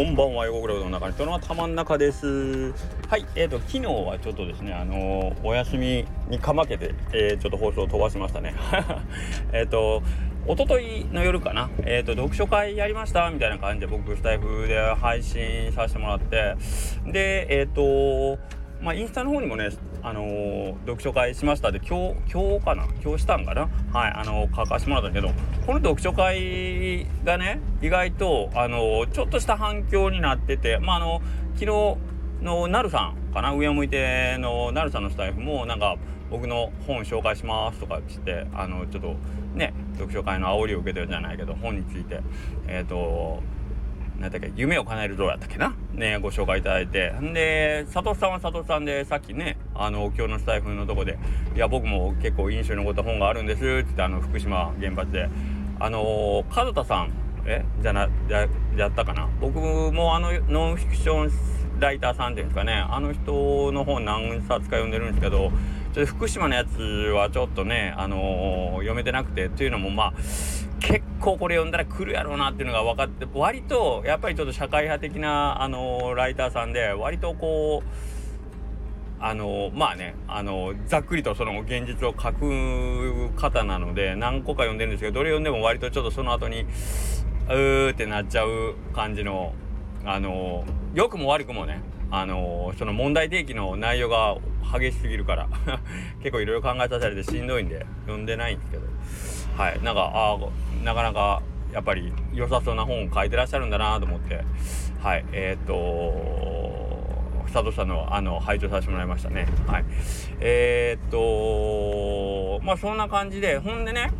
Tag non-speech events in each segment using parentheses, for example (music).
こんばんは、横倉の中に人の頭の中です。はい、えっ、ー、と、昨日はちょっとですね、あのー、お休みにかまけて、えー、ちょっと放送を飛ばしましたね。(laughs) えっと、おとといの夜かな、えっ、と、読書会やりましたみたいな感じで僕、スタイフで配信させてもらって、で、えっ、と、まあ、インスタの方にもね、あのー、読書会しましたで、今日、今日かな？今日したんかな？はい、あのー、書かせてもらったんだけど、この読書会がね、意外と、あのー、ちょっとした反響になってて、まあ、あの、昨日のなるさんかな？上を向いてのなるさんのスタイフも、なんか、僕の本紹介しますとかってって、あの、ちょっと、ね、読書会の煽りを受けてるじゃないけど、本について、えっ、と、何だっけ夢を叶えるどうやったっけな？ねご紹介いただいて。んで佐藤さんは佐藤さんでさっきねあの今日のスタイフのとこで「いや僕も結構印象に残った本があるんです」って言ってあの福島原発で。あの門田さんえ？じゃなややったかな？僕もあのノンフィクションライターさんっていうんですかね。あの人の本何冊か読んでるんですけどちょっと福島のやつはちょっとねあの、読めてなくて。っていうのもまあ結構これ読んだら来るやろうなっていうのが分かって割とやっぱりちょっと社会派的なあのライターさんで割とこうあのまあねあのざっくりとその現実を書く方なので何個か読んでるんですけどどれ読んでも割とちょっとその後にうーってなっちゃう感じのあの良くも悪くもねあのその問題提起の内容が激しすぎるから (laughs) 結構いろいろ考えさせられてしんどいんで読んでないんですけど。はい。なんかあなかなかやっぱり良さそうな本を書いてらっしゃるんだなと思って。はい。えっ、ー、と佐藤さんのあの拝聴させてもらいましたね。はい。えっ、とまあそんな感じで。ほんでね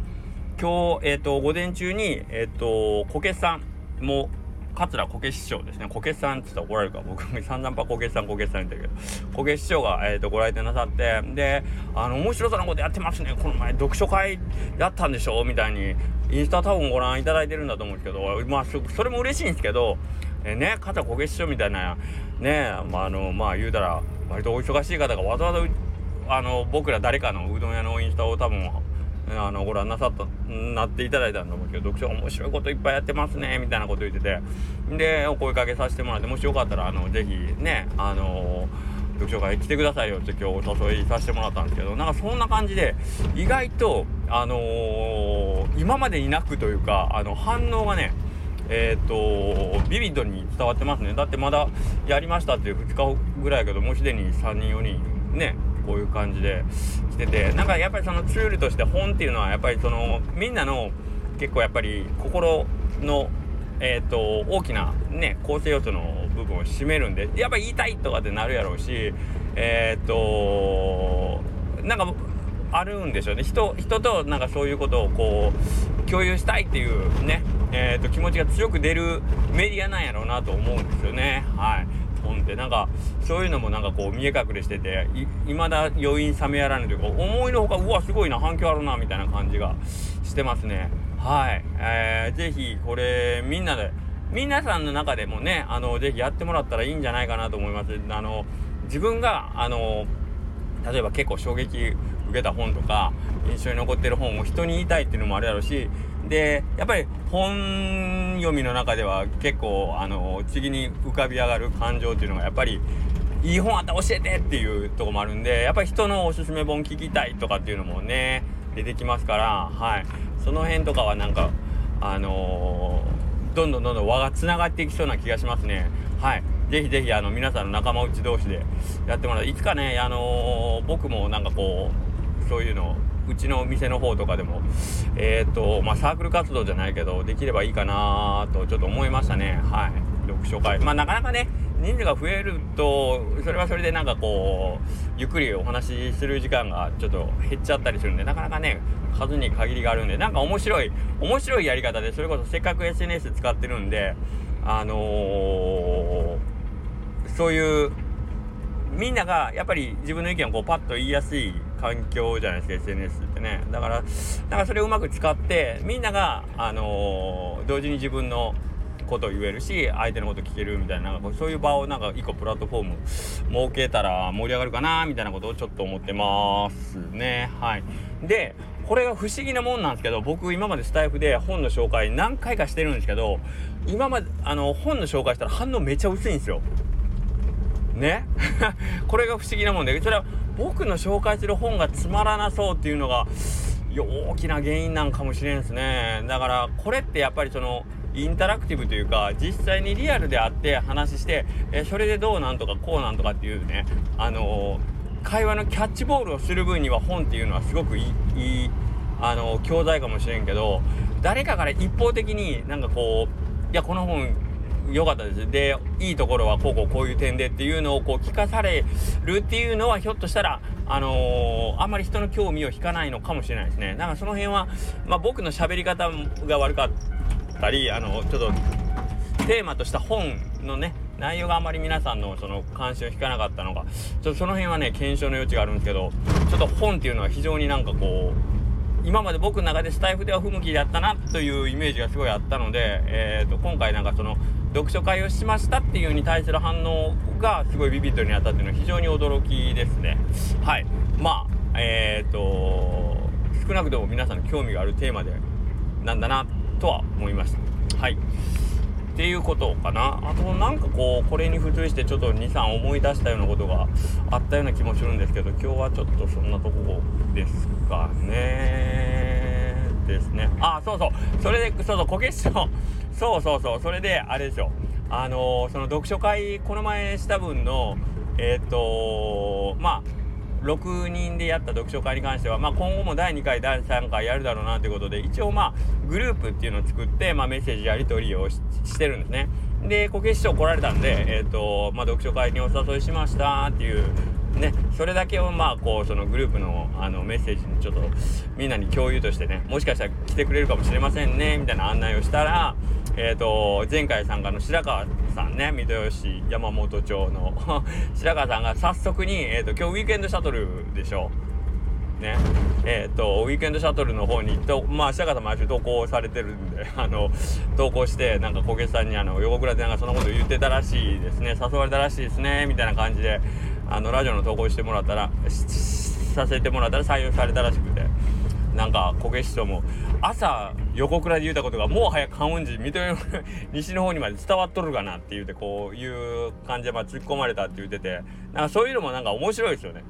今日えっ、と午前中にえっ、とこけさんも桂こけ師匠ですね。こけさんって言ったら怒られるから、僕、散々パこけさん、こけさん言ったけど、こけ師匠が、えっ、ー、と、ご来店なさって、で、あの、面白そうなことやってますね。この前、読書会やったんでしょみたいに、インスタ多分ご覧いただいてるんだと思うんですけど、まあ、それも嬉しいんですけど、えー、ね、桂こけ師匠みたいな、ね、まあ、あの、まあ、言うたら、割とお忙しい方がわざわざ、あの、僕ら誰かのうどん屋のインスタを多分、あのご覧なさったなっていただいたんだと思うけど読書面白いこといっぱいやってますねみたいなこと言ってて。でお声かけさせてもらってもしよかったらあのぜひねあの読書会来てくださいよって今日お誘いさせてもらったんですけどなんかそんな感じで意外とあのー、今までになくというかあの反応がねえっ、ー、とビビッドに伝わってますね。だってまだやりましたっていう2日ぐらいやけどもうすでに3人4人ねこういう感じで来ててなんかやっぱりそのツールとして本っていうのはやっぱりそのみんなの結構やっぱり心のえーと、大きなね構成要素の部分を占めるんでやっぱ言いたいとかってなるやろうしえっ、ー、となんかあるんでしょうね人人となんかそういうことをこう共有したいっていうねえーと気持ちが強く出るメディアなんやろうなと思うんですよねはい。本ってなんかそういうのもなんかこう見え隠れしてていまだ余韻冷めやらぬというか思いのほかうわすごいな反響あるなみたいな感じがしてますね。はい。えー、ぜひこれみんなで皆さんの中でもねあのぜひやってもらったらいいんじゃないかなと思います。あの自分があの例えば結構衝撃受けた本とか印象に残ってる本を人に言いたいっていうのもあるやろうしでやっぱり本読みの中では結構あの次に浮かび上がる感情っていうのがやっぱりいい本あったら教えてっていうとこもあるんでやっぱり人のおすすめ本聞きたいとかっていうのもね出てきますからはい。その辺とかはなんかあのー、どんどんどんどん輪がつながっていきそうな気がしますね。はい。ぜひぜひあの皆さんの仲間内同士でやってもらう。いつかねあのー、僕もなんかこうそういうのうちのお店の方とかでもえっ、ー、とまあサークル活動じゃないけどできればいいかなとちょっと思いましたね。はい。読書会。まあなかなかね人数が増えるとそれはそれでなんかこうゆっくりお話しする時間がちょっと減っちゃったりするんでなかなかね数に限りがあるんでなんか面白い面白いやり方でそれこそせっかく SNS 使ってるんであのー、そういうみんながやっぱり自分の意見をこうパッと言いやすい環境じゃないですか SNS ってね。だからだかそれをうまく使ってみんながあのー、同時に自分のことを言えるし相手のこと聞けるみたいななんかそういう場をなんか一個プラットフォーム設けたら盛り上がるかなみたいなことをちょっと思ってますね。はい。でこれが不思議なもんなんですけど僕今までスタイフで本の紹介何回かしてるんですけど今まであの本の紹介したら反応めっちゃ薄いんですよ。ね？(laughs) これが不思議なもんでそれは僕の紹介する本がつまらなそうっていうのが大きな原因なんかもしれんですね。だからこれってやっぱりそのインタラクティブというか実際にリアルであって話してえそれでどうなんとかこうなんとかっていうねあのー、会話のキャッチボールをする分には本っていうのはすごくいいあのー、教材かもしれんけど誰かから一方的になんかこういやこの本良かったです。で、いいところはこうこうこういう点でっていうのをこう聞かされるっていうのはひょっとしたら、あのー、あんまり人の興味を引かないのかもしれないですね。だかその辺は、まあ僕の喋り方が悪かったり、あの、ちょっとテーマとした本のね、内容があまり皆さんのその関心を引かなかったのが、ちょっとその辺はね、検証の余地があるんですけど、ちょっと本っていうのは非常になんかこう、今まで僕の中でスタイフでは不向きだったなというイメージがすごいあったので、えー、と今回なんかその読書会をしましたっていうに対する反応がすごいビビッドにあったっていうのは非常に驚きですね。はい。まあえっ、ー、と少なくとも皆さんの興味があるテーマでなんだなとは思いました。はい。っていうことかな。あとなんかこうこれに付随してちょっと23思い出したようなことがあったような気もするんですけど今日はちょっとそんなとこですかね。ですね。あそうそう。それでそうそうこけしのそうそうそうそれであれですよあのー、その読書会この前した分のえっ、ー、とまあ6人でやった読書会に関しては、まあ、今後も第2回第3回やるだろうなということで一応まあグループっていうのを作って、まあ、メッセージやり取りをしてるんですね。でこけし師匠来られたんで、えーとまあ、読書会にお誘いしましたっていうねそれだけをまあこうそのグループのあのメッセージにちょっとみんなに共有としてねもしかしたら来てくれるかもしれませんねみたいな案内をしたらえーと、前回参加の白川さんね三豊市山本町の (laughs) 白川さんが早速に、えーと、今日ウィークエンドシャトルでしょねえっ、ー、とウィークエンドシャトルの方にとまあ白川さん毎週投稿されてるんで (laughs) あの投稿してなんか小池さんにあの横倉でなんかそんなこと言ってたらしいですね誘われたらしいですねみたいな感じであのラジオの投稿してもらったらさせてもらったら採用されたらしくて。なんかこけしとも朝横倉で言うたことがもう早く観音寺水戸西の方にまで伝わっとるかなって言うてこういう感じでまあ突っ込まれたって言っててなんかそういうのもなんか面白いですよね。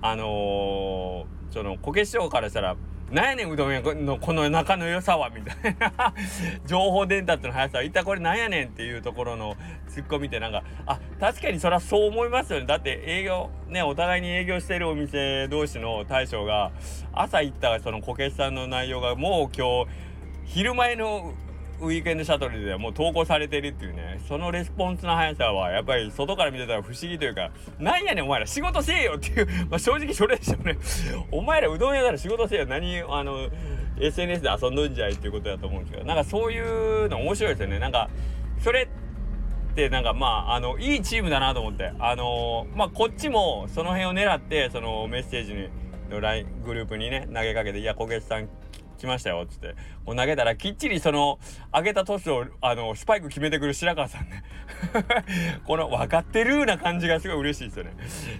あのー、そのこけし師匠からしたらなんやねんうどん屋のこの中の良さはみたいな。(laughs) 情報伝達の速さは一体これなんやねんっていうところのツッコミってなんかあ確かにそれはそう思いますよね。だって営業ねお互いに営業してるお店同士の大将が朝行ったそのこけしさんの内容がもう今日昼前のウィークエンドシャトルではもう投稿されてるっていうね。そのレスポンスの速さはやっぱり外から見てたら不思議というかなんやねんお前ら仕事せえよっていう。まあ正直それでしょうね。お前らうどん屋なら仕事せえよ。何あの SNS で遊んどんじゃいっていうことだと思うんですけど。なんかそういうの面白いですよね。なんかそれってなんかまああのいいチームだなと思って。あのまあこっちもその辺を狙ってそのメッセージの LINE グループにね投げかけて「いや小月さん来ましたよ」っつって。こう投げたらきっちりその上げたトスをあのスパイク決めてくる白川さんね。(laughs) この分かってるな感じがすごい嬉しいですよね。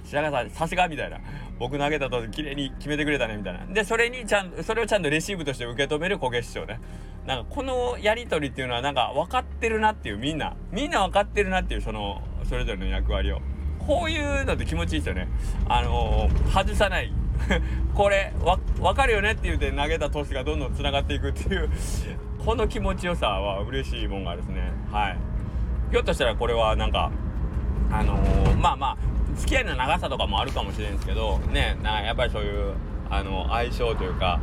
白川さんさすがみたいな。僕投げたトス綺麗に決めてくれたねみたいな。でそれにちゃんそれをちゃんとレシーブとして受け止める小月師匠ね。なんかこのやり取りっていうのはなんか分かってるなっていうみんな。みんな分かってるなっていうそのそれぞれの役割を。こういうのって気持ちいいですよね。あのー、外さない (laughs) これわ分かるよねって言うて投げたトスがどんどんつながっていくっていうこの気持ちよさは嬉しいもんがですね。はい。ひょっとしたらこれはなんかあのー、まあまあ付き合いの長さとかもあるかもしれんですけどねなやっぱりそういうあの相性というか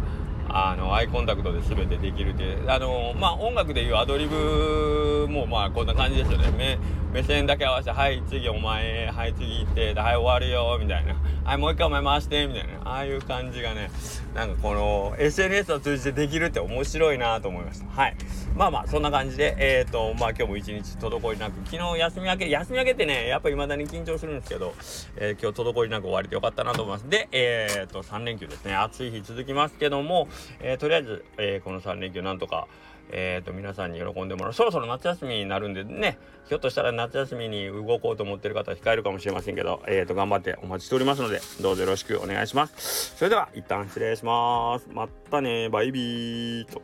あのアイコンタクトで全てできるってあのまあ音楽でいうアドリブもまあこんな感じですよね。目線だけ合わせて「はい次お前はい次行ってはい終わるよ」みたいな「はいもう一回お前回して」みたいな。ああいう感じがねなんかこの SNS を通じてできるって面白いなと思いました。はい。まあまあそんな感じでえっ、ー、とまあ今日も一日滞りなく昨日休み明け休み明けってねやっぱ未だに緊張するんですけど、えー、今日滞りなく終われてよかったなと思いますでえっ、ー、と3連休ですね暑い日続きますけども、え、とりあえず、え、この3連休なんとかえっ、と、皆さんに喜んでもらう。そろそろ夏休みになるんでね、ひょっとしたら夏休みに動こうと思ってる方は控えるかもしれませんけど、えっ、と、頑張ってお待ちしておりますので、どうぞよろしくお願いします。それでは、一旦失礼します。またね、バイビーと。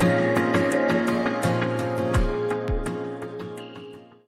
Bye.